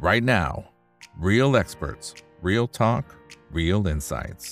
right now. Real experts, real talk, real insights.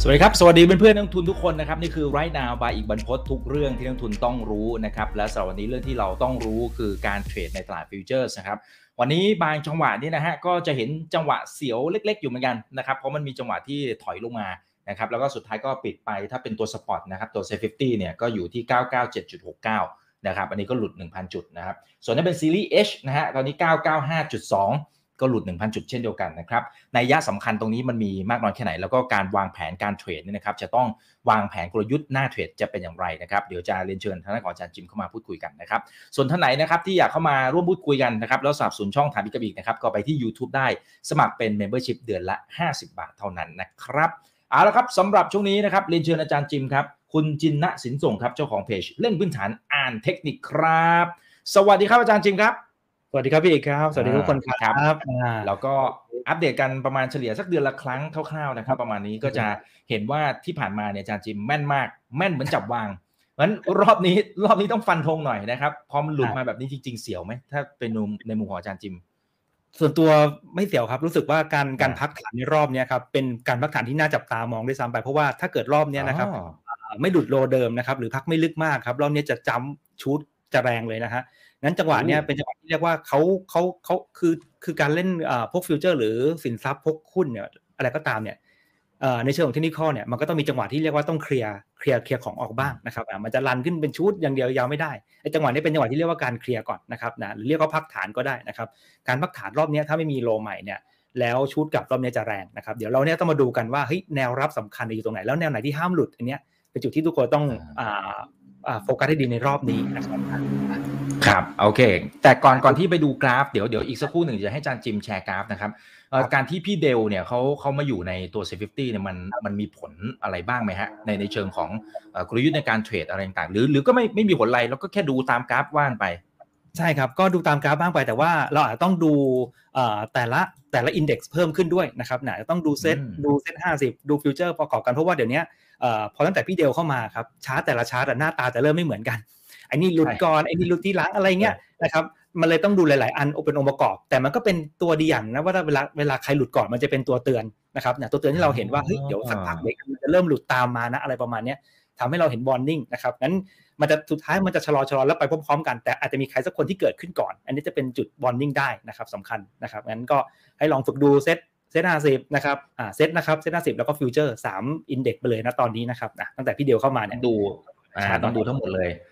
สวัสดีครับ สวัสดีเพื่อนๆนักลงทุนทุกคนนะครับ นี่คือ right now บายอีกบรรพททุกเรื่องที่นักทุนต้องรู้นะครับ และสำหรับวันนี้เรื่องที่เราต้องรู้คือการเทรดในตลาด futures นะครับ วันนี้บางจังหวะนี่นะฮะก็จะเห็นจังหวะเสียวเล็ก ๆ อยู่เหมือนกันนะครับ เพราะมันมีจังหวะที่ถอยลงมานะครับแล้วก็สุดท้ายก็ปิดไปถ้าเป็นตัว spot นะครับตัว SET50 เนี่ยก็อยู่ที่ 997.69 นะครับอันนี้ก็หลุด 1,000 จุดนะครับส่วนถ้าเป็นซีรีส์ H นะฮะตอนนี้ 995.2 ก็หลุด 1,000 จุดเช่นเดียวกันนะครับในยะสำคัญตรงนี้มันมีมากน้อยแค่ไหน แล้วก็การวางแผนการเทรดเนี่ยนะครับจะต้องวางแผนกลยุทธ์หน้าเทรดจะเป็นอย่างไรนะครับเดี๋ยวจะเรียนเชิญท่านของอาจารย์จิมเข้ามาพูดคุยกันนะครับส่วนท่านไหนนะครับที่อยากเข้ามาร่วมพูดคุยกันนะครับแล้วสนับสนุนช่องถามพิกบิกนะครับก็ไปที่ YouTube ได้สมัครเป็น Membership เดือนละ 50 บาทเท่านั้นนะครับ เอาละครับสำหรับช่วงนี้นะครับเรียนเชิญอาจารย์จิมครับ คุณจินนะสินส่งครับเจ้าของเพจเล่นพื้นฐานอ่านเทคนิคครับ สวัสดีครับอาจารย์จิมครับ สวัสดีครับพี่เอกครับ สวัสดีทุกคนคครัรับอ่าแล้วก็อัปเดตกันประมาณเฉลี่ยสักเดือนละครั้งคร่าวๆนะครับ ประมาณนี้ก็จะเห็นว่าที่ผ่านมาเนี่ยอาจารย์จิมแม่นมาก แม่นเหมือนจับวางเพราะฉะนั้นรอบนี้รอบนี้ต้องฟันธงหน่อยนะครับพอมันหลุดมาแบบนี้จริง ๆ เสียวไหมถ้าเป็นมุมในมุมของอาจารย์จิม ส่วนตัวไม่เสียวครับ รู้สึกว่าการการอ่าพักฐานในรอบเนี้ยครับเป็นการพักฐานที่น่าจับตามองด้วยซ้ำไปเพราะว่าถ้าเกิดรอบเนี้ยนะครับอ๋ออ่าไม่หลุดโลเดิมนะครับ หรือพักไม่ลึกมากครับ รอบเนี้ยจะจ้ำชูดจะแรงเลยนะฮะงั้นจังหวะเนี้ยโอ้เป็นจังหวะที่เรียกว่าเขาเขาเขาคือคือการเล่นอ่าพวกฟิวเจอร์ หรือสินทรัพย์พวกหุ้นเนี่ยอะไรก็ตามเนี่ยเอ่อในเชิงของเทคนิคเนี่ยมันก็ต้องมีจังหวะที่เรียกว่าต้องเคลียร์ เคลียร์เคลียร์ของออกบ้างนะครับอ่ามันจะรันขึ้นเป็นชุดอย่างเดียวยาวไม่ได้ไอ้จังหวะนี้เป็นจังหวะที่เรียกว่าการเคลียร์ก่อนนะครับนะหรือเรียกว่าพักฐานก็ได้นะครับการพักฐานรอบเนี้ยถ้าไม่มีโลใหม่เนี่ยแล้วชุดกลับรอบเนี้ยจะแรงนะครับเดี๋ยวเราเนี่ยต้องมาดูกันว่าเฮ้ยแนวรับสำคัญอยู่ตรงไหนแล้วแนวไหนที่ห้ามหลุดอันเนี้ยเป็นจุดที่ทุกคนต้องอ่าอ่าโฟกัสให้ดีในรอบนี้นะครับครับโอเค แต่ก่อนก่อนที่ไปดูกราฟเดี๋ยวเดี๋ยวอีกสักครู่หนึ่งจะให้อาจารย์จิมแชร์กราฟนะครับเอ่อ การที่พี่เดลต้าเนี่ยเขาเขามาอยู่ในตัว c 50 เนี่ยมันมันมีผลอะไรบ้างไหมฮะ ในในเชิงของเอ่อกลยุทธ์ในการเทรดอะไรต่างๆ หรือหรือก็ไม่ไม่มีผลอะไรแล้วก็แค่ดูตามกราฟบ้างไป ใช่ครับ ก็ดูตามกราฟบ้างไปแต่ว่าเราอาจจะต้องดูเอ่อแต่ละแต่ละ index เพิ่มขึ้นด้วยนะครับนะจะต้องดูเซตอืมดูเซตห้าสิบดู future ประกอบกันเพราะว่าเดี๋ยวเนี้ยเอ่อพอตั้งแต่พี่เดลเข้ามาครับชาร์ตแต่ละชาร์ตอะหน้าตาจะเริ่มไม่เหมือนกันไอ้นี่หลุดใช่ก่อนไอ้นี่หลุดที่หลังอะไรเงี้ยนะครับ มันเลยต้องดูหลาย ๆ อันเป็นองค์ประกอบ แต่มันก็เป็นตัวดีอย่างนะว่าเวลาเวลาใครหลุดก่อนมันจะเป็นตัวเตือนนะครับเนี่ยตัวเตือนที่เราเห็นว่าเฮ้ยเดี๋ยวสักพักเด็กมันจะเริ่มหลุดตามมานะอะไรประมาณเนี้ยทำให้เราเห็นบอลนิ่งนะครับงั้นมันจะสุดท้ายมันจะชะลอชะลอแล้วไปพร้อม ๆ กัน แต่อาจจะมีใครสักคนที่เกิดขึ้นก่อน อันนี้จะเป็นจุดบอลนิ่งได้นะครับสำคัญนะครับงั้นก็ให้ลองฝึกดูเซตเซตห้าสิบนะครับอ่าเซตนะครับเซตห้าสิบแล้วก็ฟิวเจอร์สามอินเด็กไปเลยนะตอนนี้นะครับอะตั้งแต่พี่เดียวเข้ามาเนี่ยดูอ่าใช่ต้องดูทั้งหมดเลยใช่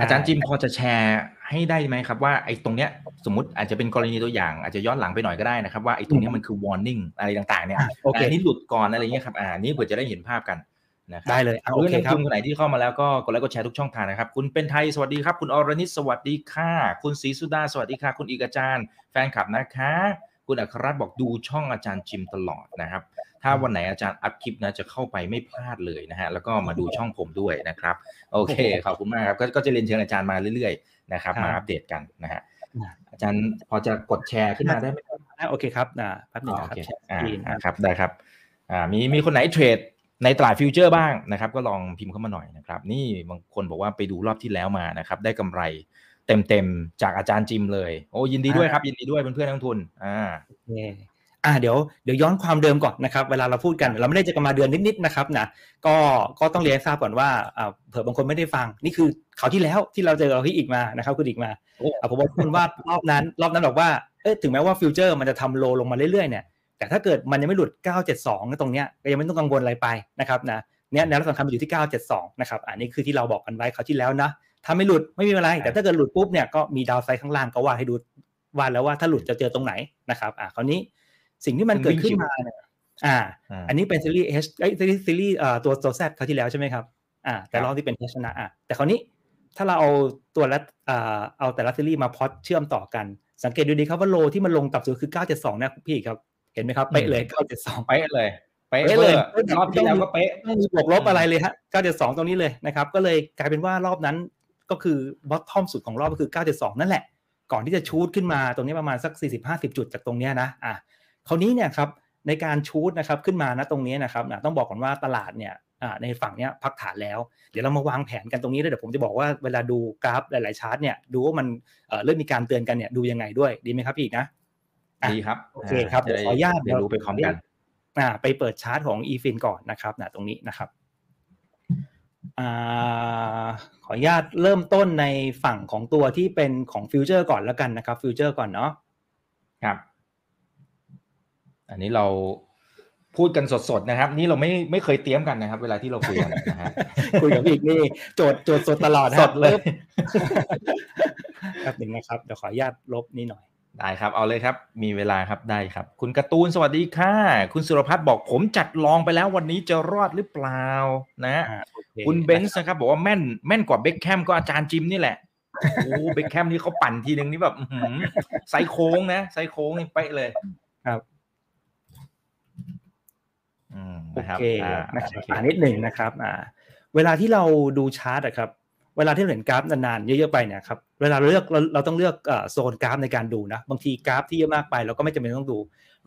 อาจารย์จิมพอจะแชร์ให้ได้ไหมครับว่าไอ้ตรงเนี้ยสมมติอาจจะเป็นกรณีตัวอย่าง อาจจะย้อนหลังไปหน่อยก็ได้นะครับว่าไอ้ตรงเนี้ยมันคือ warning อะไรต่างๆเนี่ยอะโอเคอันนี้หลุดก่อนอะไรเงี้ยครับอ่านี่เผื่อจะได้เห็นภาพกันนะครัได้เลยอะโอเพื่อนเคนักครับทุนคนไหนที่เข้ามาแล้วก็กดไลค์กดแชร์ทุกช่องทางนะครับ คุณเป็นไทยสวัสดีครับ คุณอรนิตสวัสดีค่ะ คุณศรีสุดาสวัสดีค่ะ คุณอีกอาจารย์ แฟนคลับนะคะ คุณอัครรัตน์บอกดูช่องอาจารย์จิมตลอดนะครับ ถ้าวันไหนอาจารย์อัปคลิปนะจะเข้าไปไม่พลาดเลยนะฮะแล้วก็มาดูช่องผมด้วยนะครับ โอเคขอบคุณมากครับก็ก็จะเรียนเชิญอาจารย์มาเรื่อยๆนะครับครับมาอัปเดตกันนะฮะอ่าอาจารย์พอจะกดแชร์ขึ้นมาได้ไหมครับอะโอเคครับอ่าแป๊บหนึ่งอ๋อนะครับเคแชร์สอ่ากรีนอ่านะครับได้ครับอ่ามีมีคนไหนเทรดในตลาด future บ้างนะครับ ก็ลองพิมพ์เข้ามาหน่อยนะครับ นี่บางคนบอกว่าไปดูรอบที่แล้วมานะครับ ได้กำไร เต็มๆ จากอาจารย์จิมเลย โอ้ยินดีด้วยครับ ยินดีด้วยเพื่อนๆนักลงทุนอ่าโอเคอ่าเดี๋ยวเดี๋ยวย้อนความเดิมก่อนนะครับเวลาเราพูดกันเราไม่ได้เจอกันมาเดือนนิดๆนะครับนะก็ก็ต้องเรียนให้ทราบก่อนว่าอ่าเผื่อบางคนไม่ได้ฟังนี่คือคราวที่แล้วที่เราเจอกับพี่อีกมานะครับคุณอีกมาโอ้อะผมบอกคุณว่ารอบนั้น รอบนั้นบอกว่าเอ๊ะถึงแม้ว่า Futures มันจะทำ low ลงมาเรื่อยๆเนี่ยแต่ถ้าเกิดมันยังไม่หลุด 972 ตรงเนี้ยก็ยังไม่ต้องกังวลอะไรไปนะครับนะเนี่ยแนวรับสำคัญมันอยู่ที่ 972 นะครับอันนี้คือที่เราบอกกันไว้คราวที่แล้วนะ ถ้าไม่หลุดไม่มีอะไร แต่ถ้าเกิดหลุดปุ๊บเนี่ยก็มีดาวไซด์ข้างล่างก็ว่าให้ดูว่าแล้วว่าถ้าหลุดจะเจอตรงไหนนะครับ อะคราวนี้สิ่งที่มันเกิดขึ้นมาเนี่ยอ่าอ่าอันนี้เป็นซีรีส์ H เอ้ยซีรีส์ซีรีส์เอ่อตัวตัว Z คราวที่แล้วใช่ไหมครับ อ่า แต่รอบที่เป็น H ชนะอะแต่คราวนี้ถ้าเราเอาตัวละอ่าเอาแต่ละซีรีส์มาพอดเชื่อมต่อกัน สังเกตดูดีครับว่าโลที่มันลงต่ำสุดคือ 972 นะพี่ครับ เห็นไหมครับเป๊ะเลย 972 เป๊ะเลยเป๊ะเป๊ะเลเลยยรอบที่แล้วก็เป๊ะไม่มีบวกลบอะไรเลยฮะ 972 ตรงนี้เลยนะครับ ก็เลยกลายเป็นว่ารอบนั้น ก็คือบอททอมสุดของรอบก็คือ972นั่นแหละ ก่อนที่จะชูดขึ้นมาตรงนี้ประมาณสัก 40-50 จุดจากตรงเนี้ยนะอะคราวนี้เนี่ยครับในการชูดนะครับขึ้นมานะตรงนี้นะครับนะต้องบอกก่อนว่าตลาดเนี่ยในฝั่งเนี้ยพักฐานแล้ว เดี๋ยวเรามาวางแผนกันตรงนี้ด้วยเดี๋ยวผมจะบอกว่าเวลาดูกราฟหลายๆชาร์ตเนี่ยดูว่ามันเริ่มมีการเตือนกันเนี่ยดูยังไงด้วยดีไหมครับพี่อีกนะดีครับโอเคครับเดี๋ยวขออนุญาตเดี๋ยวดูไปพร้อมกันอ่าไปเปิดชาร์ตของ e f i n ก่อนนะครับนะตรงนี้นะครับอ่า ขออนุญาตเริ่มต้นในฝั่งของตัวที่เป็นของฟิวเจอร์ก่อนแล้วกันนะครับฟิวเจอร์ก่อนเนาะครับ อันนี้เราพูดกันสดๆนะครับ นี่เราไม่ไม่เคยเตรียมกันนะครับ เวลาที่เราคุยกันนะฮะคุยกับอีกนี่โจทย์โจทย์สดตลอดสดเลยครับหนึ่งนะครับเดี๋ยวขออนุญาตลบนี่หน่อย ได้ครับ เอาเลยครับ มีเวลาครับได้ครับ คุณการ์ตูนสวัสดีค่ะ คุณสุรพัฒน์บอกผมจัดลองไปแล้ววันนี้จะรอดหรือเปล่านะ คุณเบนซ์นะครับ บอกว่าแม่นแม่นกว่าเบคแคมก็อาจารย์จิมนี่แหละโอ้เบคแคมนี่เขาปั่นทีนึงนี่แบบไซโค้งนะไซโค้งนี่ไปเลยครับโอเคนะครับอ่านิดหนึ่งนะครับ อ่า เวลาที่เราดูชาร์ตอะครับ เวลาที่เราเห็นกราฟนานๆเยอะๆไปเนี่ยครับเวลาเราเลือกเราเราต้องเลือกโซนกราฟในการดูนะบางทีกราฟที่เยอะมากไปเราก็ไม่จำเป็นต้องดู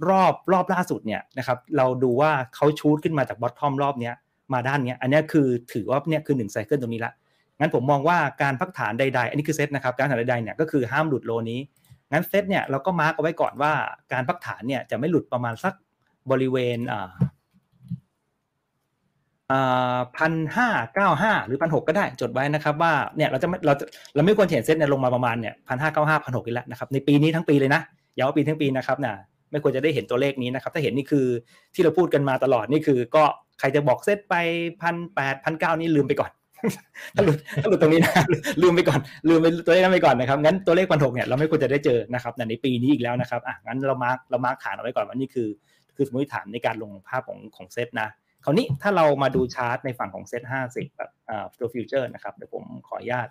รอบรอบล่าสุดเนี่ยนะครับเราดูว่าเขา shoot ขึ้นมาจาก bottom รอบเนี้ยมาด้านเนี้ยอันนี้คือถือว่าเนี่ยคือหนึ่ง cycle ตรงนี้ละงั้นผมมองว่าการพักฐานใดๆ อันนี้คือเซตนะครับการพักฐานใดๆเนี่ยก็คือห้ามหลุด low นี้งั้นเซตเนี่ยเราก็ mark เอาไว้ก่อนว่าการพักฐานเนี่ยจะไม่หลุดประมาณสักบริเวณอ่า พันห้าเก้าห้าหรือพันหกก็ได้จดไว้นะครับว่าเนี่ยเราจะเราเราไม่ควรเห็นเซ็ตเนี่ยลงมาประมาณเนี่ยพันห้าเก้าห้าพันหกอีกแล้วนะครับในปีนี้ทั้งปีเลยนะอย่าว่าปีทั้งปีนะครับนะไม่ควรจะได้เห็นตัวเลขนี้นะครับ ถ้าเห็นนี่คือที่เราพูดกันมาตลอดนี่คือ ก็ใครจะบอกเซตไปพันแปดพันเก้านี่ลืมไปก่อนถ้าหลุดถ้าหลุดตรงนี้นะลืมไปก่อน ลืมไปตัวเลขนั้นไปก่อนนะครับงั้นตัวเลขพันหกเนี่ยเราไม่ควรจะได้เจอนะครับในปีนี้อีกแล้วนะครับอะงั้นเรา mark เรา mark ฐานเอาไว้ก่อนว่านี่คือ คือสมมติฐานในการลงภาพของของเซตนะ คราวนี้ถ้าเรามาดูชาร์ตในฝั่งของเซ็ตห้าสิบแบบตัว Futures นะครับเดี๋ยวผมขออนุญาต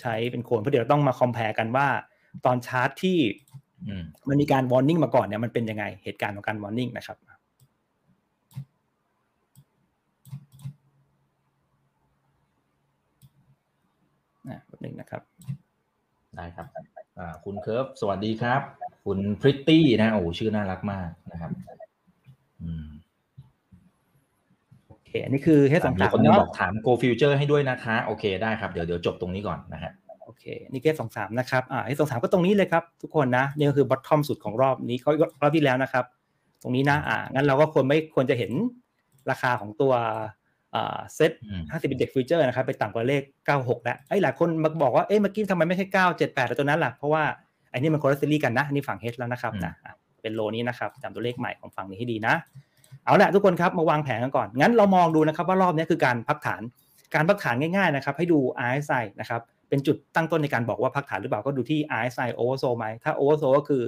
ใช้เป็นโคนเพราะเดี๋ยวต้องมา compare กันว่า ตอนชาร์ตที่มันมีการ warning มาก่อนเนี่ยมันเป็นยังไงเหตุการณ์ของการ warning นะครับนะแบบหนึ่งนะครับได้ครับคุณเคิร์ฟสวัสดีครับ คุณพริตตี้นะโอ้ชื่อน่ารักมากนะครับ อืม คอันนี้คือเฮสองสามเนาะบอกถาม Gold Futures ให้ด้วยนะคะ โอเคได้ครับ เดี๋ยวเดี๋ยวจบตรงนี้ก่อนนะฮะโอเคนี่ H สองสามนะครับอ่า H สองสามก็ตรงนี้เลยครับ ทุกคนนะนี่ก็คือ bottom สุดของรอบนี้เขารอบที่แล้วนะครับ ตรงนี้นะอ่างั้นเราก็ควรไม่ควรจะเห็นราคาของตัวเซ็ตห้าสิบเด็กฟิวเจอร์นะครับไปต่ำกว่าเลขเก้าหกแล้วไอ้หลายคนมาบอกว่าเอ๊ะเมื่อกี้ทำไมไม่ใช่เก้าเจ็ดแปดตัวนั้นล่ะเพราะว่าไอ้นี่มันคอร์เรสซีกันนะนี่ฝั่งเฮดแล้วนะครับนะเป็นโลนี้นะครับจำตัวเลขใหม่ของฝั่งนี้ให้ดีนะ เอาละทุกคนครับมาวางแผนกันก่อน งั้นเรามองดูนะครับว่ารอบนี้คือการพักฐาน การพักฐานง่ายๆนะครับให้ดู RSI นะครับเป็นจุดตั้งต้นในการบอกว่าพักฐานหรือเปล่าก็ดูที่ RSI oversold ไหมถ้า oversold ก็คือ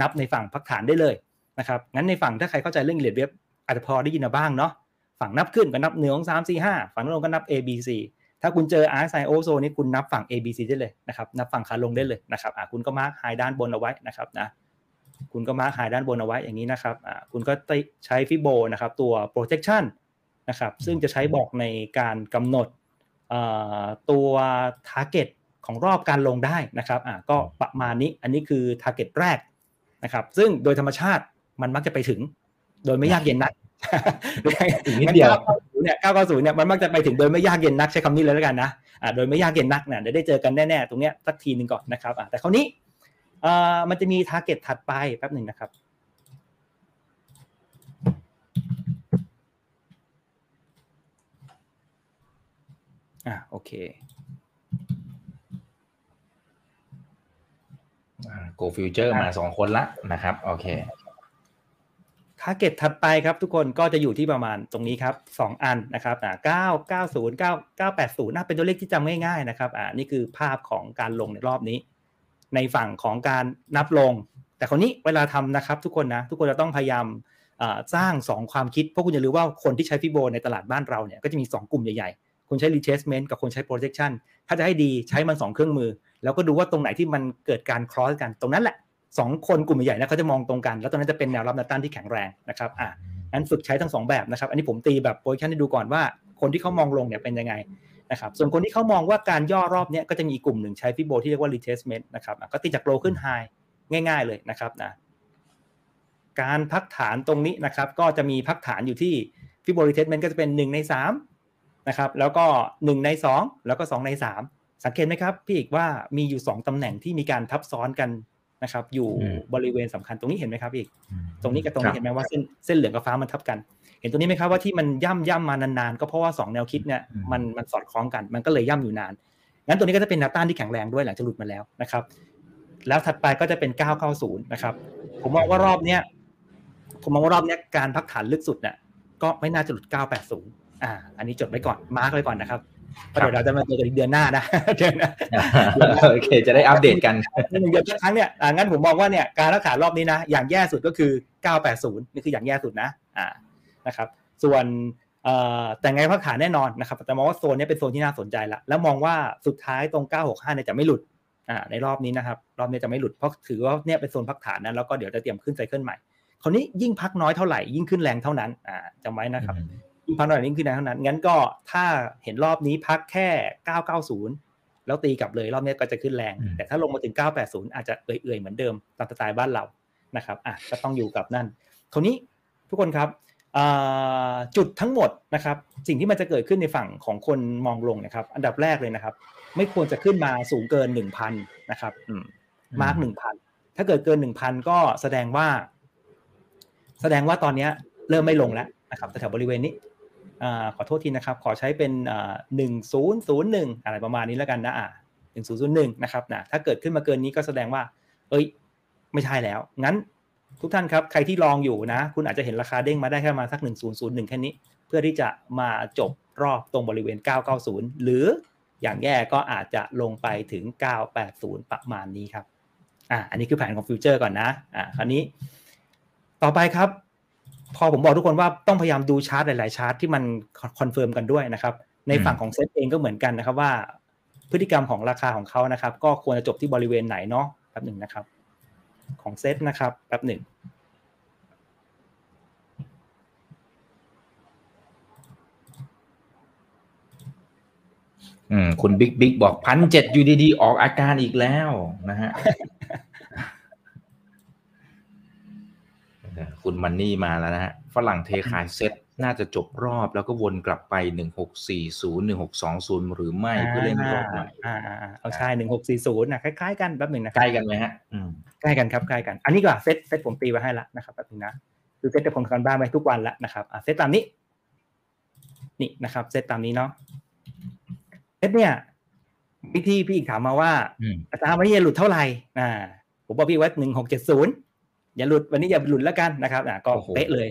นับในฝั่งพักฐานได้เลยนะครับงั้นในฝั่งถ้าใครเข้าใจเรื่องเลดเว็บอาจจะพอได้ยินมาบ้างเนาะฝั่งนับขึ้นก็นับหนึ่งสามสี่ห้าฝั่งลงก็นับ A B C ถ้าคุณเจอ RSI oversold นี่คุณนับฝั่ง A B C ได้เลยนะครับนับฝั่งขาลงได้เลยนะครับคุณก็ mark high ด้านบนเอาไว้นะครับนะ คุณก็ mark high ด้านบนเอาไว้อย่างนี้นะครับอ่าคุณก็ใช้ Fibo นะครับตัว projection นะครับซึ่งจะใช้บอกในการกำหนดตัว target ของรอบการลงได้นะครับอ่าก็ประมาณนี้อันนี้คือ target แรกนะครับซึ่งโดยธรรมชาติมันมักจะไปถึง โดยไม่ยากเย็นนักอีกนิดเดียวเนี่ย990เนี่ยมันมักจะไปถึงโดยไม่ยากเย็นนักใช้คำนี้เลยแล้วกันนะอ่าโดยไม่ยากเย็นนักเนี่ยเดี๋ยวได้เจอกันแน่ๆตรงเนี้ยสักทีหนึ่งก่อนนะครับอ่าแต่คราวนี้ เอ่อมันจะมี target ถัดไปแป๊บหนึ่งนะครับอ่าโอเคโกฟิวเจอร์มาสองคนละนะครับ โอเคทาร์เก็ตถัดไปครับทุกคนก็จะอยู่ที่ประมาณตรงนี้ครับสองอันนะครับอ่าเก้าเก้าศูนย์เก้าเก้าแปดศูนย์น่าเป็นตัวเลขที่จำง่ายๆนะครับอ่านี่คือภาพของการลงในรอบนี้ ในฝั่งของการนับลง แต่คนนี้เวลาทำนะครับ ทุกคนนะทุกคนจะต้องพยายามสร้าง 2 ความคิด เพราะคุณอย่าลืมว่าคนที่ใช้ฟิโบในตลาดบ้านเราเนี่ยก็จะมี 2 กลุ่มใหญ่ๆ คนใช้ retracement กับคนใช้ projection ถ้าจะให้ดีใช้มัน 2 เครื่องมือ แล้วก็ดูว่าตรงไหนที่มันเกิดการ cross กันตรงนั้นแหละ 2 คนกลุ่มใหญ่ๆนะเขาจะมองตรงกัน แล้วตรงนั้นจะเป็นแนวรับแนวต้านที่แข็งแรงนะครับอะงั้นฝึกใช้ทั้ง 2 แบบนะครับ อันนี้ผมตีแบบ projection ให้ดูก่อนว่า คนที่เขามองลงเนี่ยเป็นยังไง นะครับส่วนคนที่เขามองว่าการย่อรอบนี้ก็จะมีกลุ่มหนึ่งใช้ Fibo ที่เรียกว่า retracement นะครับก็ตีจาก low ขึ้น high ง่าย ๆเลยนะครับนะการพักฐานตรงนี้นะครับ ก็จะมีพักฐานอยู่ที่ Fibo retracement ก็จะเป็นหนึ่งในสามนะครับแล้วก็หนึ่งในสองแล้วก็สองในสามสังเกตไหมครับพี่อีกว่ามีอยู่สองตำแหน่งที่มีการทับซ้อนกันนะครับ อยู่บริเวณสำคัญตรงนี้เห็นไหมครับอีก ตรงนี้กับตรงนี้เห็นไหมว่าเส้นเส้นเหลืองกับฟ้ามันทับกัน เห็นตรงนี้ไหมครับว่าที่มันย่ำย่ำมานานๆ ก็เพราะว่า 2 แนวคิดเนี่ยมันมันสอดคล้องกัน มันก็เลยย่ำอยู่นานงั้นตัวนี้ก็จะเป็นแนวต้านที่แข็งแรงด้วยหลังจากหลุดมาแล้วนะครับ แล้วถัดไปก็จะเป็น 990 นะครับ ผมมองว่ารอบเนี้ยผมมองว่ารอบเนี้ยการพักฐานลึกสุดเนี่ยก็ไม่น่าจะหลุด 980 อ่า อันนี้จดไว้ก่อนมาร์กไว้ก่อนนะครับเดี๋ยวเราจะมาเจอกันเดือนหน้านะเดือนหน้าโอเค จะได้อัปเดตกันหนึ่งเดือนครั้งเนี่ยอ่างั้นผมมองว่าเนี่ยการรักษารอบนี้นะ อย่างแย่สุดก็คือ 980 นี่คืออย่างแย่สุดนะ อ่า นะครับ ส่วนแต่ไงพักฐานแน่นอนนะครับ แต่มองว่าโซนนี้เป็นโซนที่น่าสนใจละแล้วมองว่าสุดท้ายตรง 965 เนี่ยจะไม่หลุดอ่าในรอบนี้นะครับ รอบนี้จะไม่หลุดเพราะถือว่าเนี่ยเป็นโซนพักฐานนั้นแล้วก็เดี๋ยวจะเตรียมขึ้นไซเคิลใหม่คราวนี้ยิ่งพักน้อยเท่าไหร่ยิ่งขึ้นแรงเท่านั้นอ่าจำไว้นะครับยิ่งพักน้อยยิ่งขึ้นแรงเท่านั้น งั้นก็ถ้าเห็นรอบนี้พักแค่ 990 แล้วตีกลับเลยรอบนี้ก็จะขึ้นแรง แต่ถ้าลงมาถึง 980 อาจจะเอื่อยๆเหมือนเดิมตามสไตล์บ้านเรานะครับอะก็ต้องอยู่กับนั่นคราวนี้ทุกคนครับ จุดทั้งหมดนะครับ สิ่งที่มันจะเกิดขึ้นในฝั่งของคนมองลงนะครับ อันดับแรกเลยนะครับ ไม่ควรจะขึ้นมาสูงเกินหนึ่งพันนะครับมาร์กหนึ่งพันถ้าเกิดเกินหนึ่งพันก็แสดงว่า แสดงว่าตอนนี้เริ่มไม่ลงแล้วนะครับแถวบริเวณนี้ขอโทษทีนะครับ ขอใช้เป็นหนึ่งศูนย์ศูนย์หนึ่งอะไรประมาณนี้แล้วกันนะอ่าหนึ่งศูนย์ศูนย์หนึ่งนะครับนะถ้าเกิดขึ้นมาเกินนี้ก็แสดงว่า เอ้ย ไม่ใช่แล้ว งั้น ทุกท่านครับ ใครที่ลองอยู่นะ คุณอาจจะเห็นราคาเด้งมาได้แค่มาสัก 1001 แค่นี้ เพื่อที่จะมาจบรอบตรงบริเวณ 990 หรืออย่างแย่ก็อาจจะลงไปถึง 980 ประมาณนี้ครับ อ่าอันนี้คือแผนของฟิวเจอร์ก่อนนะ อ่าคราวนี้ ต่อไปครับ พอผมบอกทุกคนว่าต้องพยายามดูชาร์ตหลาย ๆ ชาร์ตที่มัน confirm กันด้วยนะครับ ในฝั่งของเซตเองก็เหมือนกันนะครับว่า พฤติกรรมของราคาของเขานะครับ ก็ควรจะจบที่บริเวณไหนเนาะแป๊บหนึ่งนะครับ ของเซตนะครับแป๊บหนึ่งอืมคุณบิ๊กบิ๊กบอกพันเจ็ดยูดีๆ ออกอาการอีกแล้วนะฮะคุณมันนี่มาแล้วนะฮะฝรั่งเทขายเซ็ต น่าจะจบรอบแล้วก็วนกลับไปหนึ่งหกสี่ศูนย์หนึ่งหกสองศูนย์หรือไม่เพื่อเล่นรอบใหม่อ่าอ่าเอาใช่หนึ่งหกสี่ศูนย์นะคล้ายๆกันแป๊บหนึ่งนะใกล้กันไหมฮะใกล้กันครับใกล้กัน อันนี้ก็เซตเซตผมตีไว้ให้แล้วนะครับแป๊บนึงนะคือเซตจะผมกันบ้านไว้ทุกวันแล้วนะครับอ่าเซตตามนี้ นี่นะครับเซตตามนี้เนาะเซตเนี่ยวิธีพี่อีกถามมาว่าอาจารย์วันนี้หลุดเท่าไหร่อ่าผมบอกพี่ว่าหนึ่งหกเจ็ดศูนย์ อย่าหลุดวันนี้อย่าหลุดแล้วกันนะครับอ่าก็เป๊ะเลย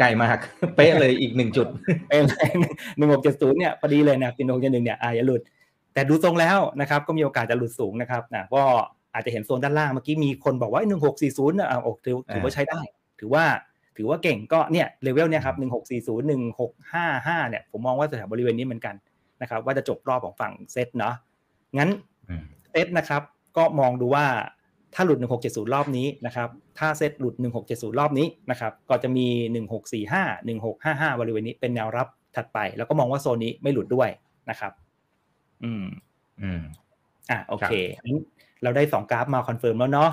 ใกล้มาก เป๊ะเลยอีกหนึ่งจุดเป๊ะเลยหนึ่งหกเจ็ดศูนย์เนี่ยพอดีเลยนะปินโงเจ็ดหนึ่งเนี่ยอ่าอย่าหลุด แต่ดูทรงแล้วนะครับก็มีโอกาสจะหลุดสูงนะครับนะก็อาจจะเห็นโซนด้านล่างเมื่อกี้มีคนบอกว่าหนึ่งหกสี่ศูนย์อ่าโอ้ถือถือว่าใช้ได้ ถือว่าถือว่าเก่งก็เนี่ยเลเวลเนี่ยครับหนึ่งหกสี่ศูนย์หนึ่งหกห้าห้าเนี่ยผมมองว่าแถวบริเวณนี้เหมือนกันนะครับว่าจะจบรอบของฝั่งเซตเนาะงั้นเซตนะครับก็มองดูว่า ถ้าหลุด 1670 รอบนี้นะครับ ถ้าเซตหลุด 1670 รอบนี้นะครับ ก็จะมี 1645 1655 บริเวณนี้เป็นแนวรับถัดไป แล้วก็มองว่าโซนนี้ไม่หลุดด้วยนะครับ อืม อืม อะโอเค เราได้สองกราฟมา confirm แล้วเนาะ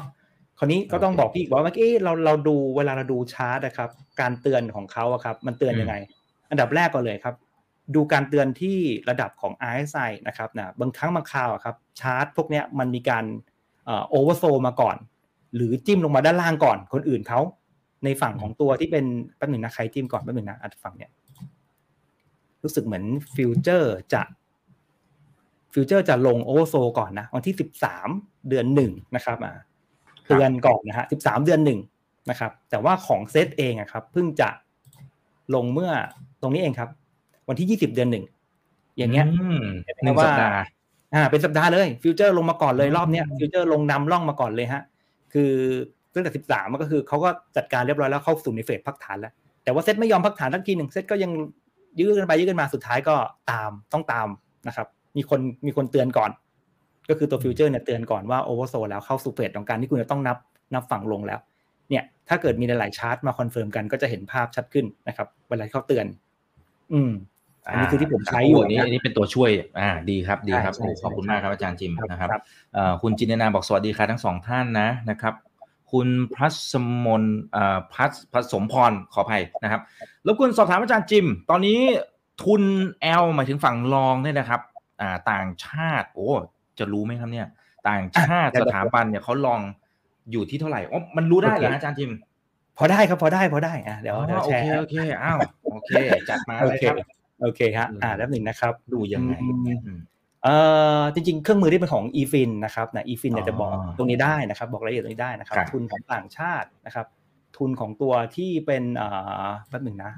คราวนี้ก็ต้องบอกพี่ว่าเมื่อกี้เราเราดูเวลาเราดูชาร์ตนะครับ การเตือนของเขาอะครับ มันเตือนยังไง อันดับแรกก่อนเลยครับ ดูการเตือนที่ระดับของ RSI นะครับนะ บางครั้งบางคราวอะครับ ชาร์ตพวกเนี้ยมันมีการ oversold มาก่อน หรือจิ้มลงมาด้านล่างก่อนคนอื่นเขาในฝั่งของตัวที่เป็นแป๊บหนึ่งนะใครจิ้มก่อนแป๊บหนึ่งนะอัดฝั่งเนี้ยรู้สึกเหมือนฟิวเจอร์จะFutures จะลง oversold ก่อนนะวันที่สิบสามเดือนหนึ่งนะครับอ่าเตือนก่อนนะฮะสิบสามเดือนหนึ่งนะครับ แต่ว่าของเซตเองอะครับเพิ่งจะลงเมื่อตรงนี้เองครับ วันที่ยี่สิบเดือนหนึ่งอย่างเงี้ยหนึ่งสัปดาห์ อ่าเป็นสัปดาห์เลยฟิวเจอร์ลงมาก่อนเลยรอบเนี้ยฟิวเจอร์ลงนำร่องมาก่อนเลยฮะ คือตั้งแต่สิบสามมันก็คือเขาก็จัดการเรียบร้อยแล้วเข้าสู่ใน phase พักฐานแล้ว แต่ว่าเซตไม่ยอมพักฐานสักทีหนึ่งเซตก็ยังยื้อกันไปยื้อกันมาสุดท้ายก็ตามต้องตามนะครับ มีคนมีคนเตือนก่อน ก็คือตัวฟิวเจอร์เนี่ยเตือนก่อนว่า oversold แล้วเข้าสู่ phase ของการที่คุณจะต้องนับนับฝั่งลงแล้ว เนี่ย ถ้าเกิดมีหลายชาร์ตมา confirm กันก็จะเห็นภาพชัดขึ้นนะครับ เวลาเขาเตือน อืม อันนี้คือที่ผมใช้อยู่นี้อันนี้เป็นตัวช่วยอ่าดีครับดีครับขอบคุณมากครับอาจารย์จิมนะครับคุณจินนาบอกสวัสดีครับทั้งสองท่านนะนะครับ คุณพัสมนอ่าพัสผสมพรขออภัยนะครับรบกวนสอบถามอาจารย์จิม ตอนนี้ทุน L หมายถึงฝั่งรองเนี่ยนะครับอ่าต่างชาติ โอ้จะรู้ไหมครับเนี่ย ต่างชาติสถาบันเนี่ยเขาลองอยู่ที่เท่าไหร่อ๋อมันรู้ได้เหรออาจารย์จิมพอได้ครับพอได้พอได้อะเดี๋ยวเดี๋ยวโอแชร์เคโอเคอ้าวโอเคจัดมาโอเลยเคครับ โอเคฮะอ่าแล้วหนึ่งนะครับ ดูยังไงอืมอืมเอ่อจริงๆ เครื่องมือที่เป็นของ eFin นะครับนะ eFin เนี่ยอ๋อจะบอกตรงนี้ได้นะครับ บอกรายละเอียดตรงนี้ได้นะครับครับทุนของต่างชาตินะครับ ทุนของตัวที่เป็นเอ่อแป๊บหนึ่งนะ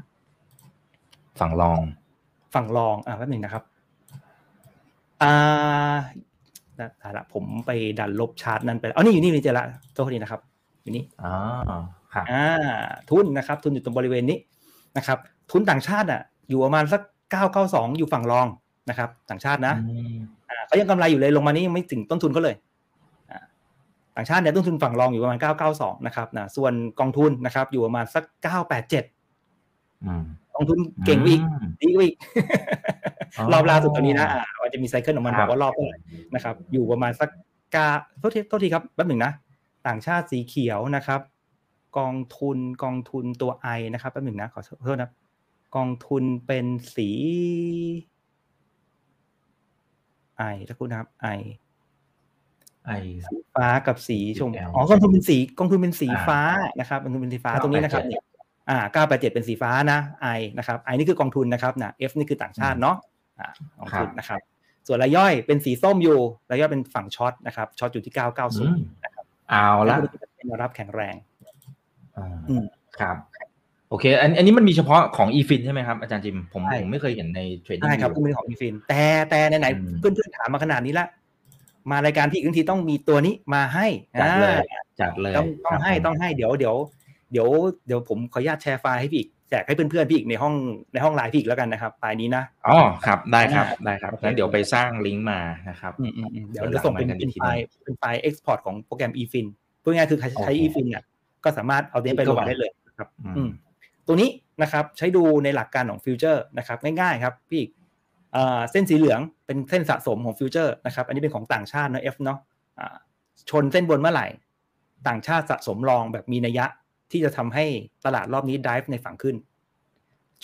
ฝั่งรอง ฝั่งรองอ่าแป๊บหนึ่งนะครับอ่าได้ได้ละผมไปดันลบชาร์ตนั้นไปแล้วอ๋อนี่อยู่นี่นี่เจอละโทษทีนะครับ อยู่นี่อ๋อครับอ่าทุนนะครับ ทุนอยู่ตรงบริเวณนี้นะครับ ทุนต่างชาติอะ อยู่ประมาณสักเก้าเก้าสองอยู่ฝั่งรองนะครับ ต่างชาตินะอืมอ่าเขายังกำไรอยู่เลยลงมานี่ยังไม่ถึงต้นทุนเขาเลยอ่าต่างชาติเนี่ยต้นทุนฝั่งรองอยู่ประมาณ992นะครับนะส่วนกองทุนนะครับ อยู่ประมาณสัก987อืมกองทุนเก่งกว่าอีกมดีกว่าอีกอ๋อรอบล่าสุดตัวนี้นะอ่ามันจะมีไซเคิลของมันครับอบกว่ารอบเท่าไหร่นะครับ อยู่ประมาณสักกาโทษทีโทษทีครับแป๊บหนึ่งนะต่างชาติสีเขียวนะครับ กองทุนกองทุนตัวไอนะครับแป๊บหนึ่งนะขอโทษนะครับ กองทุนเป็นสีไอถ้าคุณนะครับไอไอสีฟ้ากับสีชม XL อ๋อกองทุนเป็นสีกองทุนเป็นสีอ่าฟ้านะครับกองทุนเป็นสีฟ้า987ตรงนี้นะครับเนี่ยอ่า987เป็นสีฟ้านะ I นะครับ I นี่คือกองทุนนะครับนะ F นี่คือต่างชาติเนาะอ่ากองทุนนะครับ ส่วนรายย่อยเป็นสีส้มอยู่รายย่อยเป็นฝั่งช็อตนะครับช็อตอยู่ที่อืม990เอาละเป็นแนวรับแข็งแรงอ่าอืมครับ โอเค อันอันนี้มันมีเฉพาะของ eFin ใช่ไหมครับ อาจารย์จิม ผมใช่ผมไม่เคยเห็นในเทรดดิ้งใช่ครับก็เป็นของ eFin แต่แต่ไหนอืมๆเพื่อนๆถามมาขนาดนี้ละ มารายการพี่อีกทีต้องมีตัวนี้มาให้จัดเลยอ่าจัดเลยต้องต้องครับให้ผมต้องให้เดี๋ยวเดี๋ยวเดี๋ยวเดี๋ยวผมขออนุญาตแชร์ไฟล์ให้พี่อีกแจกให้เพื่อนๆพี่อีกในห้องในห้องไลน์พี่อีกแล้วกันนะครับไฟล์นี้นะอ๋อครับได้ครับอ่าได้ครับโอเคงั้นเดี๋ยวไปสร้างลิงก์มานะครับอืมอืมอืมเดี๋ยวเดี๋ยวจะส่งเป็นหลังไมค์กันอีเป็นกทีไฟล์เป็นไฟล์ export ของโปรแกรม eFin พูดง่ายๆคือใครใช้โอเค eFin เนี่ยก็สามารถเอาเนี้ยไปคลิลงเข้าไปได้เลยครับอืมอืม ตัวนี้นะครับใช้ดูในหลักการของฟิวเจอร์นะครับง่ายๆครับพี่อีกเอ่อเส้นสีเหลืองเป็นเส้นสะสมของฟิวเจอร์นะครับอันนี้เป็นของต่างชาตินะ F เนาะอ่าชนเส้นบนเมื่อไหร่ ต่างชาติสะสม long แบบมีนัยยะที่จะทำให้ตลาดรอบนี้ drive ในฝั่งขึ้น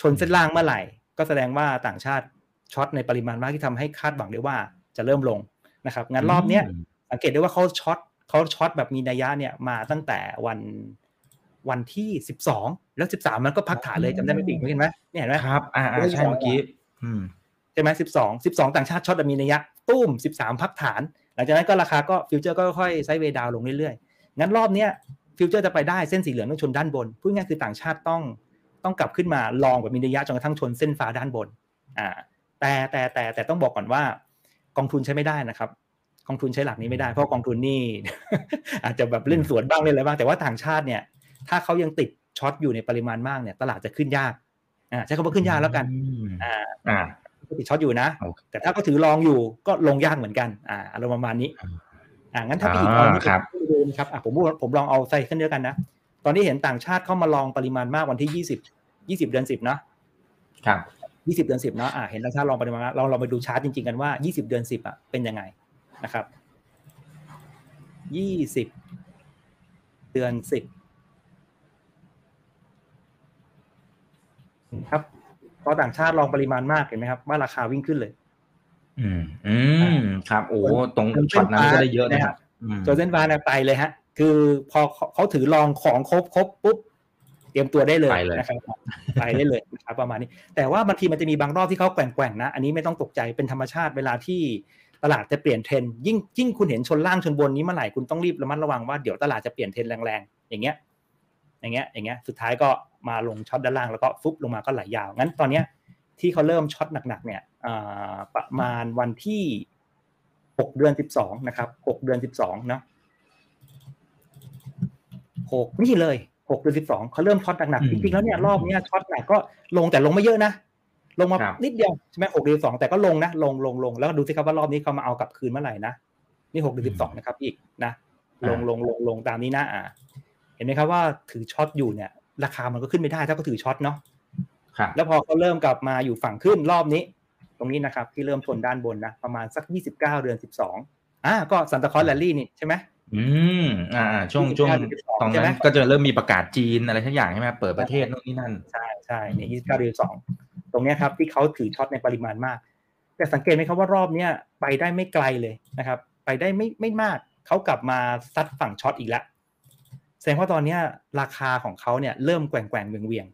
ชนเส้นล่างเมื่อไหร่ ก็แสดงว่าต่างชาติ short ในปริมาณมากที่ทำให้คาดหวังได้ว่าจะเริ่มลงนะครับงั้นรอบเนี้ยสังเกตได้ว่าเขา short เขา short แบบมีนัยยะเนี่ยมาตั้งแต่วัน วันที่สิบสองแล้วสิบสามมันก็พักฐานเลยจำได้ไหมปิ๊กเห็นไหมเนี่ยเห็นไหมครับอ่าอ่าใช่เมื่อกี้อืมใช่ไหมสิบสองสิบสองต่างชาติ short แบบมีนัยยะตุ้มสิบสามพักฐาน หลังจากนั้นก็ราคาก็ futures ก็ค่อย sideway down ลงเรื่อยๆ งั้นรอบเนี้ยฟิวเจอร์จะไปได้เส้นสีเหลืองต้องชนด้านบนพูดง่ายๆคือต่างชาติต้องต้องกลับขึ้นมา long แบบมีนัยยะจนกระทั่งชนเส้นฟ้าด้านบนอ่าแต่แต่แต่แต่ต้องบอกก่อนว่ากองทุนใช้ไม่ได้นะครับกองทุนใช้หลักนี้ไม่ได้เพราะกองทุนนี่อาจจะแบบเล่นสวนบ้างเล่นอะไรบ้างแต่ว่าต่างชาติเนี่ย ถ้าเขายังติด short อยู่ในปริมาณมากเนี่ยตลาดจะขึ้นยากอ่าใช้คำว่าขึ้นยากแล้วกันอืมอ่าอ่าติด short อยู่นะโอเคแต่ถ้าเขาถือ long อยู่ก็ลงยากเหมือนกันอ่าอารมณ์ประมาณนี้อ่างั้นถ้าพี่อีกอ่าเอานี่ครับไปดูนะครับอะผมผมลองเอาไซเคิลเดียวกันนะ ตอนนี้เห็นต่างชาติเข้ามาลองปริมาณมากวันที่ยี่สิบยี่สิบเดือนสิบเนาะครับยี่สิบเดือนสิบเนาะอ่าเห็นต่างชาติลองปริมาณมากเราเราไปดูชาร์ตจริงๆกันว่ายี่สิบเดือนสิบอะเป็นยังไงนะครับยี่สิบเดือนสิบ ครับพอต่างชาติลองปริมาณมากเห็นไหมครับ ว่าราคาวิ่งขึ้นเลย อืม อืม ครับ โอ้ตรง short นั้นก็ได้เยอะนะครับอืมชนเส้นฟ้าเนี่ยไปเลยฮะ คือพอเขาเขาถือ long ของครบครบปุ๊บเตรียมตัวได้เลยไปเลยนะครับไปได้เลยนะครับประมาณนี้ แต่ว่าบางทีมันจะมีบางรอบที่เขาแกว่งๆนะ อันนี้ไม่ต้องตกใจเป็นธรรมชาติเวลาที่ตลาดจะเปลี่ยนเทรนด์ยิ่งยิ่งคุณเห็นชนล่างชนบนนี้เมื่อไหร่คุณต้องรีบระมัดระวังว่าเดี๋ยวตลาดจะเปลี่ยนเทรนด์แรงๆอย่างเงี้ย อย่างเงี้ย อย่างเงี้ย สุดท้ายก็ มาลง short ด้านล่างแล้วก็ฟุบลงมาก็ไหลยาวงั้นตอนเนี้ยที่เขาเริ่มช็อตหนักๆเนี่ยอ่าประมาณวันที่หกเดือนสิบสองนะครับหกเดือนสิบสองเนาะหกนี่เลยหกเดือนสิบสองเขาเริ่มช็อตหนักอืๆมจริงๆแล้วเนี่ยรอบเนี้ยช็อตหนักก็ลงแต่ลงไม่เยอะนะ ลงมาครับนิดเดียวใช่ไหมหกเดือนสองแต่ก็ลงนะ ลงลงลงแล้วก็ดูสิครับว่ารอบนี้เขามาเอากลับคืนเมื่อไหร่นะ นี่หกเดือนสิบสองนะครับอีกนะ ลงลงลงลงตามนี้นะอ่าเห็นไหมครับว่าถือ short อยู่เนี่ย ราคามันก็ขึ้นไม่ได้ถ้าก็ถือ short เนาะครับแล้วพอเขาเริ่มกลับมาอยู่ฝั่งขึ้นรอบนี้ ตรงนี้นะครับที่เริ่มชนด้านบนนะประมาณสักยี่สิบเก้าเดือนสิบสองอ่าก็ Santa Claus rally นี่ใช่ไหมอืมอ่า ช่วงช่วงตอนนั้นก็จะเริ่มมีประกาศจีนอะไรทั้งอย่างใช่ไหมเปิดประเทศนู่นนี่นั่นใช่ใช่ในยี่สิบเก้าเดือนสองตรงนี้ครับ ที่เขาถือ short ในปริมาณมาก แต่สังเกตไหมครับว่ารอบเนี้ยไปได้ไม่ไกลเลยนะครับ ไปได้ไม่ไม่มากเขากลับมาซัดฝั่ง short อีกแล้ว แสดงว่าตอนนี้ราคาของเขาเนี่ยเริ่มแกว่งแกว่งเหวี่ยงเหวี่ยง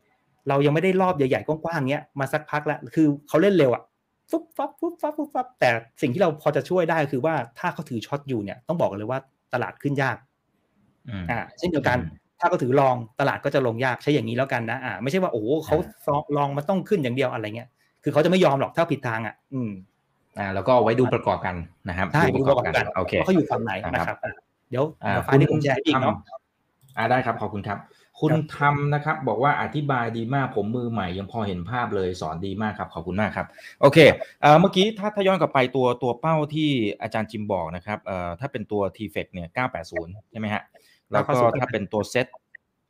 เรายังไม่ได้รอบใหญ่ๆกว้างๆเนี้ยมาสักพักแล้วคือเขาเล่นเร็วอะฟุบฟับฟุบฟับฟุบฟับแต่สิ่งที่เราพอจะช่วยได้คือว่าถ้าเขาถือ short อยู่เนี่ยต้องบอกเลยว่าตลาดขึ้นยากอ่าเช่นเดียวกัน ถ้าเขาถือ long ตลาดก็จะลงยากใช้อย่างนี้แล้วกันนะอ่าไม่ใช่ว่าโอ้เขา long มาต้องขึ้นอย่างเดียวอะไรเงี้ยคือเขาจะไม่ยอมหรอกถ้าผิดทางอะ อืมอ่าแล้วก็ไว้ดูประกอบกันนะครับใช่ดูประกอบกันโอเคเขาอยู่ฝั่งไหนนะครับ เดี๋ยวไฟล์ที่ผมแชร์อีกเนาะ อ่าได้ครับขอบคุณครับ คุณทำนะครับ บอกว่าอธิบายดีมากผมมือใหม่ ยังพอเห็นภาพเลยสอนดีมากครับ ขอบคุณมากครับ โอเคเเมื่อกี้ถ้าถ้าย้อนกลับไปตัวตัวเป้าที่อาจารย์จิมบอกนะครับเอ่อถ้าเป็นตัว t f e c เนี่ย980 ใช่ไหมฮะแล้วก็ถ้าเป็นตัวเซต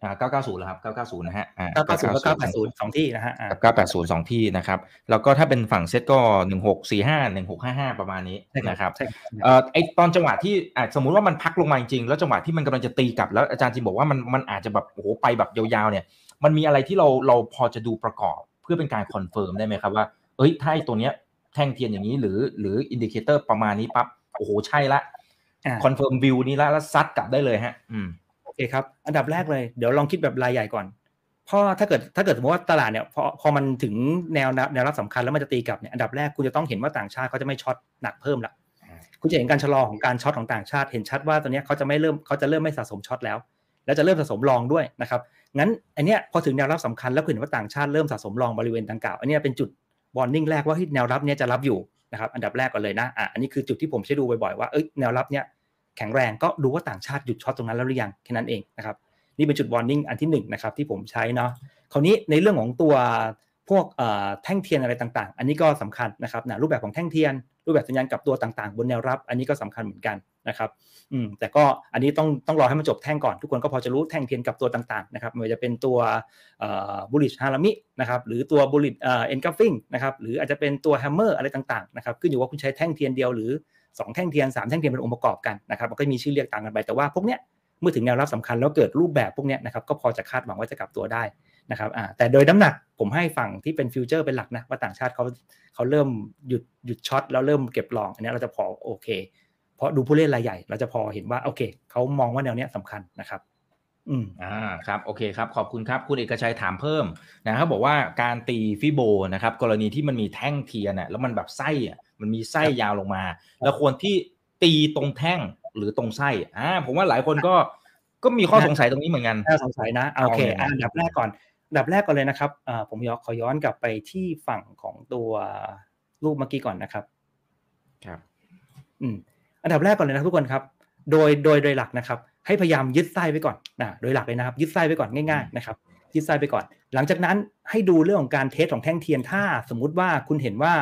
อ่า990แล้วครับ990นะฮะอ่า990แล้ว980สองที่นะฮะกับ980สองที่นะครับ แล้วก็ถ้าเป็นฝั่งเซตก็ 1645 1655 ประมาณนี้นะครับเอ่อไอตอนจังหวะที่อ่าสมมุติว่ามันพักลงมาจริงๆ แล้วจังหวะที่มันกำลังจะตีกลับแล้วอาจารย์จิมบอกว่ามันมันอาจจะแบบโอ้โหไปแบบยาวๆเนี่ย มันมีอะไรที่เราเราพอจะดูประกอบเพื่อเป็นการ confirm ได้ไหมครับว่าเอ้ยถ้าไอตัวเนี้ยแท่งเทียนอย่างนี้หรือหรือ indicator ประมาณนี้ปั๊บโอ้โหใช่ละ confirm view นี้ละแล้วซัดกลับได้เลยฮะ อืมโอเคครับ อันดับแรกเลย เดี๋ยวลองคิดแบบรายใหญ่ก่อนเพราะถ้าเกิดถ้าเกิดสมมติว่าตลาดเนี่ยพอพอมันถึงแนวแนวรับสำคัญแล้วมันจะตีกลับเนี่ยอันดับแรกคุณจะต้องเห็นว่าต่างชาติเขาจะไม่ short หนักเพิ่มละคุณจะเห็นการชะลอของการ short ของต่างชาติ เห็นชัดว่าตอนนี้เขาจะไม่เริ่มเขาจะเริ่มไม่สะสม short แล้ว แล้วจะเริ่มสะสม long ด้วยนะครับงั้นอันเนี้ยพอถึงแนวรับสำคัญแล้วเห็นว่าต่างชาติเริ่มสะสม long บริเวณดังกล่าวอันนี้เป็นจุด warning แรกว่าที่แนวรับเนี้ยจะรับอยู่นะครับอันดับแรกก่อนเลยนะอะอันนี้คือจุดที่ผมใช้ดูบ่อยๆว่าเอ้ยแนวรับเนี้ย แข็งแรงก็ดูว่าต่างชาติหยุด short ตรงนั้นแล้วหรือยังแค่นั้นเองนะครับนี่เป็นจุด warning อันที่ 1นะครับที่ผมใช้เนาะคราวนี้ในเรื่องของตัวพวกแท่งเทียนอะไรต่างๆ อันนี้ก็สำคัญนะครับนะรูปแบบของแท่งเทียน รูปแบบสัญญาณกลับตัวต่างๆ บนแนวรับ อันนี้ก็สำคัญเหมือนกันนะครับอืมแต่ก็อันนี้ต้องต้องรอให้มันจบแท่งก่อนทุกคนก็พอจะรู้แท่งเทียนกลับตัวต่างๆนะครับไม่ว่าจะเป็นตัว bullish harami นะครับหรือตัว bullish engulfing นะครับหรืออาจจะเป็นตัว hammer อะไรต่างๆนะครับขึ้นอยู่ว่าคุณใช้แท่งเทียนเดียวหรือ 2แท่งเทียน3แท่งเทียนเป็นองค์ประกอบกันนะครับมันก็มีชื่อเรียกต่างกันไปแต่ว่าพวกเนี้ยเมื่อถึงแนวรับสำคัญแล้วเกิดรูปแบบพวกนี้นะครับก็พอจะคาดหวังว่าจะกลับตัวได้นะครับอ่าแต่โดยน้ำหนักผมให้ฝั่งที่เป็นฟิวเจอร์เป็นหลักนะว่าต่างชาติเขาเขาเริ่มหยุดหยุด short แล้วเริ่มเก็บ long อันนี้เราจะพอโอเค เพราะดูผู้เล่นรายใหญ่ เราจะพอเห็นว่าโอเคเขามองว่าแนวเนี้ยสำคัญนะครับอืมอ่าครับโอเคครับขอบคุณครับคุณเอกชัยถามเพิ่มนะครับบอกว่าการตี Fiboนะครับกรณีที่มันมีแท่งเทียนอะแล้วมันแบบไส้อะ มันมีไส้ยาวลงมา แล้วควรที่ตีตรงแท่งหรือตรงไส้อ่าผมว่าหลายคนก็ก็มีข้อสงสัยตรงนี้เหมือนกันข้อสงสัยนะโอเคอันดับแรกก่อนอันดับแรกก่อนเลยนะครับอ่าผมยอขอย้อนกลับไปที่ฝั่งของตัวรูปเมื่อกี้ก่อนนะครับ ครับ อืม อันดับแรกก่อนเลยนะทุกคนครับ โดยโดยโดยหลักนะครับ ให้พยายามยึดไส้ไว้ก่อนนะโดยหลักเลยนะครับ ยึดไส้ไว้ก่อนง่ายๆนะครับยึดไส้ไปก่อน หลังจากนั้นให้ดูเรื่องของการ test ของแท่งเทียนถ้า สมมุติว่าคุณเห็นว่า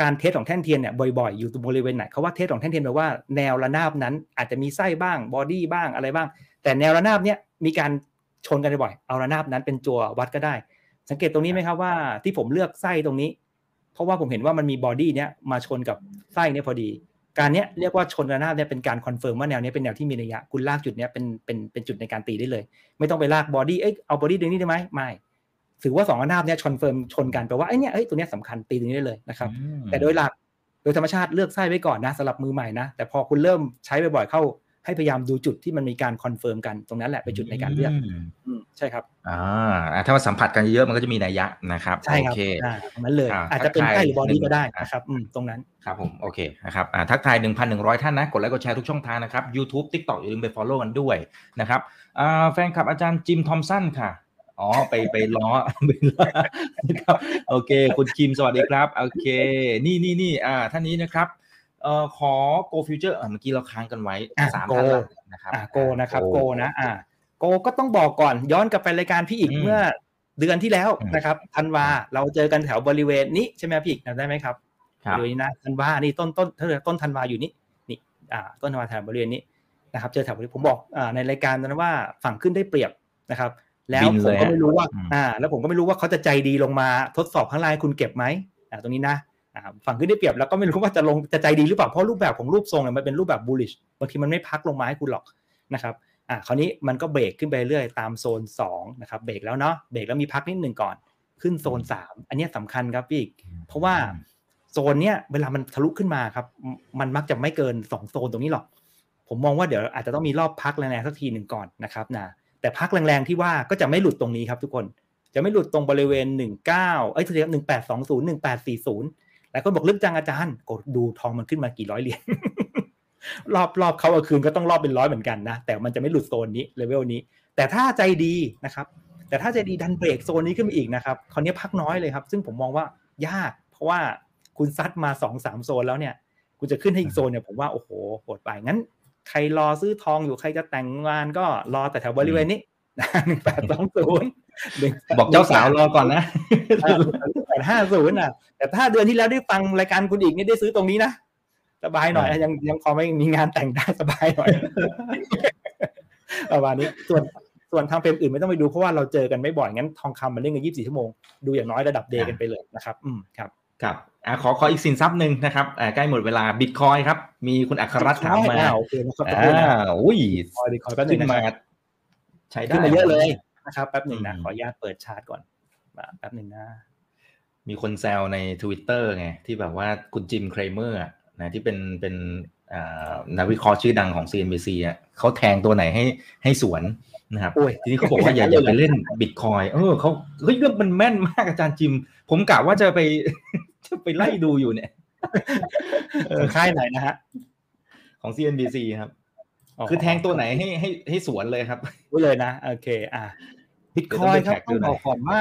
การ test ของแท่งเทียนเนี่ยบ่อยๆ อยู่ตรงบริเวณไหนเขาว่า test ของแท่งเทียนแปลว่าแนวระนาบนั้นอาจจะมีไส้บ้าง body บ้างอะไรบ้าง แต่แนวระนาบเนี่ยมีการชนกันบ่อยเอาระนาบนั้นเป็นตัววัดก็ได้ สังเกตตรงนี้ไหมครับว่าที่ผมเลือกไส้ตรงนี้ เพราะว่าผมเห็นว่ามันมี body เนี้ยมาชนกับไส้เนี่ยพอดี การเนี้ยเรียกว่าชนระนาบเนี่ยเป็นการ confirm ว่าแนวนี้เป็นแนวที่มีนัยยะคุณลากจุดเนี้ยเป็นเป็นเป็นจุดในการตีได้เลย ไม่ต้องไปลาก body เอ้ยเอา body ตรงนี้ได้ไหมไม่ ถือว่าสองระนาบเนี่ย confirm ชนกันแปลว่าไอ้นี่เอ้ยตัวนี้สำคัญตีตรงนี้ได้เลยนะครับ แต่โดยหลักโดยธรรมชาติเลือกไส้ไว้ก่อนนะสำหรับมือใหม่นะ แต่พอคุณเริ่มใช้บ่อยๆเข้าให้พยายามดูจุดที่มันมีการ confirm กันตรงนั้นแหละเป็นจุดในการเลือกใช่ครับอ่าถ้ามาสัมผัสกันเยอะมันก็จะมีนัยยะนะครับใช่ครับตรงนั้นเลยอาจจะเป็นไส้หรือ body ก็ได้นะครับตรงนั้นครับผมโอเคนะครับทักทาย 1,100 ท่านนะ กดไลค์กดแชร์ทุกช่องทางนะครับ YouTube TikTok อย่าลืมไป follow กันด้วยนะครับแฟนคลับอาจารย์จิมทอมสันค่ะ อ๋อไปไปล้อไปล้อนะครับโอเค คุณคิมสวัสดีครับโอเค นี่นี่นี่อ่าท่านนี้นะครับเอ่อขอ Go Future เมื่อกี้เราค้างกันไว้สามท่านนะครับอ่าโกนะครับโกนะอ่าโกก็ต้องบอกก่อนย้อนกลับไปรายการพี่อีกเมื่อเดือนที่แล้วนะครับธันวาเราเจอกันแถวบริเวณนี้ใช่ไหมพี่จำได้ไหมครับบริเวณนะธันวานี่ต้นต้นต้นธันวาอยู่นี่นี่อ่าต้นธันวาแถวบริเวณนี้นะครับ เจอแถวบริเวณผมบอกอ่าในรายการนั้นว่าฝั่งขึ้นได้เปรียบนะครับ แล้วผมก็ไม่รู้ว่า อ่า แล้วผมก็ไม่รู้ว่าเขาจะใจดีลงมาทดสอบข้างล่างคุณเก็บไหมอ่าตรงนี้นะอฝั่งขึ้นได้เปรียบแล้วก็ไม่รู้ว่าจะลงจะใจดีหรือเปล่าเพราะรูปแบบของรูปทรงเนี่ยมันเป็นรูปแบบ bullish บางทีมันไม่พักลงมาให้คุณหรอกนะครับอ่าคราวนี้มันก็เบรกขึ้นไปเรื่อยตามโซน2นะครับเบรกแล้วเนาะเบรกแล้วมีพักนิดหนึ่งก่อน ขึ้นโซน 3 อันนี้สำคัญครับพี่เพราะว่าโซนเนี้ยเวลามันทะลุขึ้นมาครับ มันมักจะไม่เกิน 2 โซนตรงนี้หรอก ผมมองว่าเดี๋ยวอาจจะต้องมีรอบพักแรงๆสักทีหนึ่งก่อนนะครับนะ แต่พักแรงๆที่ว่าก็จะไม่หลุดตรงนี้ครับทุกคนจะไม่หลุดตรงบริเวณ 19เอ้ยทีเดียว1820 1840แล้วก็บอกลึกจังอาจารย์กดดูทองมันขึ้นมากี่ร้อยเหรียญรอบรอบเขาเอาคืนก็ต้องรอบเป็นร้อยเหมือนกันนะ แต่มันจะไม่หลุดโซนนี้เลเวลนี้ แต่ถ้าใจดีนะครับ แต่ถ้าใจดีดันเบรกโซนนี้ขึ้นมาอีกนะครับคราวนี้พักน้อยเลยครับ ซึ่งผมมองว่ายาก เพราะว่าคุณซัดมาสองสามโซนแล้วเนี่ย คุณจะขึ้นให้อีกโซนเนี่ยผมว่าโอ้โหโหดไปงั้น ใครรอซื้อทองอยู่ใครจะแต่งงานก็รอแต่แถวบริเวณนี้หนึ่งแปดสองศูนย์บอกเจ้าสาวรอก่อนนะแปดห้าศูนย์อะ แต่ถ้าเดือนที่แล้วได้ฟังรายการคุณอีกนี่ได้ซื้อตรงนี้นะสบายหน่อย ยังยังพอไม่มีงานแต่งได้สบายหน่อยประมาณนี้ส่วนส่วนทางเฟรมอื่นไม่ต้องไปดูเพราะว่าเราเจอกันไม่บ่อยงั้นทองคำมันเล่นกันยี่สิบสี่ชั่วโมงดูอย่างน้อยระดับเดย์กันไปเลยนะครับ อืมครับ ครับ อ่าขอขออีกสินทรัพย์หนึ่งนะครับอ่าใกล้หมดเวลาบิตคอยครับ มีคุณอัครรัตน์ถามมาโอเคนะครับอ่าอุ้ยบิตคอยแป๊บนึงนะใช้ได้ขึ้นมาเยอะเลยนะครับแป๊บหนึ่งนะขออนุญาตเปิดชาร์ตก่อนแป๊บหนึ่งนะมีคนแซวใน Twitter ไงที่แบบว่าคุณจิมเครเมอร์นะที่เป็นเป็นนักวิเคราะห์ชื่อดังของ CNBC อะเขาแทงตัวไหนให้ให้สวนนะครับทีนี้เขาบอกว่าอย่าอย่าไปเล่นบิตคอยเออเขาเฮ้ยเรื่องมันแม่นมากอาจารย์จิม ผมกะว่าจะไป จะไปไล่ดูอยู่เนี่ยค่ายไหนนะฮะ ของ CNBC ครับ คือแทงตัวไหนให้ให้ให้สวนเลยครับรู้เลยนะ โอเค อะบิตคอยครับต้องบอกก่อนว่า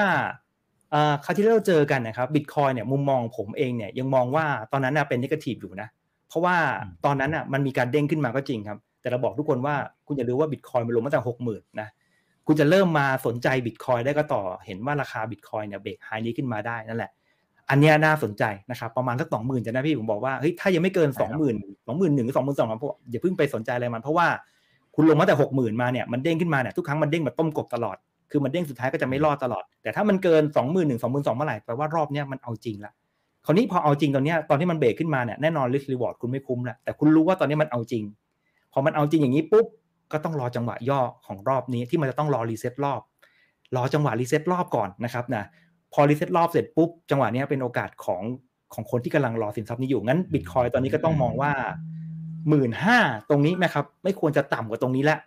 คราวที่เราเจอกันนะครับบิตคอยเนี่ยมุมมองผมเองเนี่ยยังมองว่าตอนนั้นน่ะเป็นนิเกทีฟอยู่นะ เพราะว่าตอนนั้นน่ะมันมีการเด้งขึ้นมาก็จริงครับ แต่เราบอกทุกคนว่าคุณอย่าลืมว่าบิตคอยมันลงมาจากหกหมื่นนะคุณจะเริ่มมาสนใจบิตคอยได้ก็ต่อเห็นว่าราคาบิตคอยเนี่ยเบรกไฮนี้ขึ้นมาได้นั่นแหละ อันนี้น่าสนใจนะครับประมาณสักสองหมื่นจะนะพี่ผมบอกว่าเฮ้ยถ้ายังไม่เกินสองหมื่นสองหมื่นหนึ่งหรือสองหมื่นสองพันอย่าเพิ่งไปสนใจอะไรมัน เพราะว่าคุณลงมาแต่หกหมื่นมาเนี่ยมันเด้งขึ้นมาเนี่ยทุกครั้งมันเด้งแบบต้มกบตลอดคือมันเด้งสุดท้ายก็จะไม่รอดตลอด แต่ถ้ามันเกิน2 1 0 0 0 0 2 2 0 0 0เมื่อไหร่แปลว่ารอบเนี้ยมันเอาจริงละคราวนี้พอเอาจริงตอนนี้ตอนที่มันเบรกขึ้นมาเนี่ยแน่นอน risk reward คุณไม่คุ้มละแต่คุณรู้ว่าตอนนี้มันเอาจริง พอมันเอาจริงอย่างนี้ปุ๊บก็ต้องรอจังหวะย่อของรอบนี้ที่มันจะต้องรอ reset รอบรอจังหวะ reset รอบก่อนนะครับนะ พอ reset รอบเสร็จปุ๊บ จังหวะนี้เป็นโอกาสของของคนที่กำลังรอสินทรัพย์นี้อยู่ งั้นบิตคอยน์ตอนนี้ก็ต้องมองว่าหมื่นห้าตรงนี้นะครับ ไม่ควรจะต่ำกว่าตรงนี้แล้ว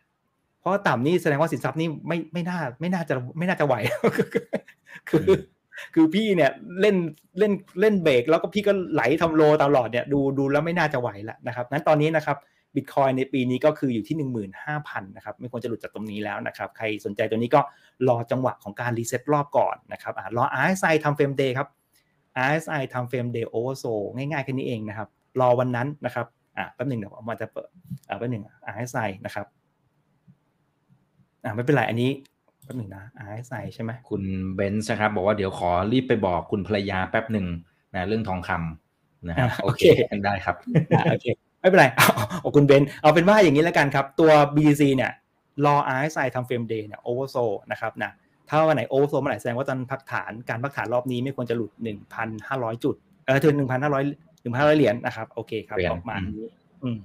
เพราะต่ำนี่แสดงว่าสินทรัพย์นี่ไม่ไม่น่าไม่น่าจะไม่น่าจะไหวคือคือพี่เนี่ยเล่นเล่นเล่นเบรกแล้วก็พี่ก็ไหลทำ low ตลอดเนี่ยดูดูแล้วไม่น่าจะไหวแล้วนะครับนั้นตอนนี้นะครับ บิตคอยน์ในปีนี้ก็คืออยู่ที่ 15,000นะครับไม่ควรจะหลุดจากตรงนี้แล้วนะครับใครสนใจตัวนี้ก็รอจังหวะของการ reset รอบก่อนนะครับอ่ารอ RSI time frame day ครับ RSI time frame day oversold ง่ายๆแค่นี้เองนะครับรอวันนั้นนะครับอ่าแป๊บหนึ่งเดี๋ยวผมจะเปิดอ่าแป๊บหนึ่ง RSI นะครับอ่าไม่เป็นไรอันนี้แป๊บหนึ่งนะอ่าใส่ใช่ไหมคุณเบนซ์นะครับบอกว่าเดี๋ยวขอรีบไปบอกคุณภรรยาแป๊บหนึ่งนะเรื่องทองคำนะครับโอเคได้ครับโอเค ไม่เป็นไรเอาคุณเบนเอาเป็นว่าอย่างนี้แล้วกันครับ ตัว BTC เนี่ยรอ RSI time frame day เนี่ย oversold นะครับนะถ้าวันไหน oversold เมื่อไหร่แสดงว่าตอนพักฐานการพักฐานรอบนี้ไม่ควรจะหลุด 1,500 จุด เออถึง1,500 1,500 เหรียญนะครับ โอเคครับ ออกมานี้อืม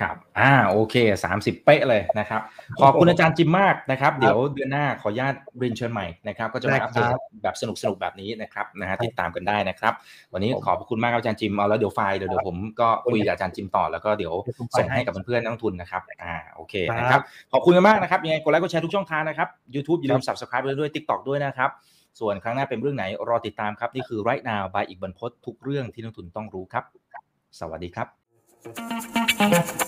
ครับ อ่า โอเค30เป๊ะเลยนะครับ ขอบคุณอาจารย์จิมมากนะครับ เดี๋ยวเดือนหน้าขออนุญาตเรียนเชิญใหม่นะครับ ก็จะมาอัปเดตแบบสนุกสนุกแบบนี้นะครับ นะฮะ ติดตามกันได้นะครับ วันนี้ขอบคุณมากอาจารย์จิม เอาแล้วเดี๋ยวไฟล์เดี๋ยวผมก็คุยกับอาจารย์จิมต่อ แล้วก็เดี๋ยวส่งให้กับเพื่อนๆนักทุนนะครับ อ่า โอเค นะครับ ขอบคุณมากนะครับ ยังไงกดไลค์กดแชร์ทุกช่องทางนะครับ YouTube อย่าลืม subscribe ด้วย TikTok ด้วยนะครับส่วนครั้งหน้าเป็นเรื่องไหนรอติดตามครับ นี่คือ right now by อีกบรรพททุกเรื่องที่นักทุนต้องรู้ครับ สวัสดีครับ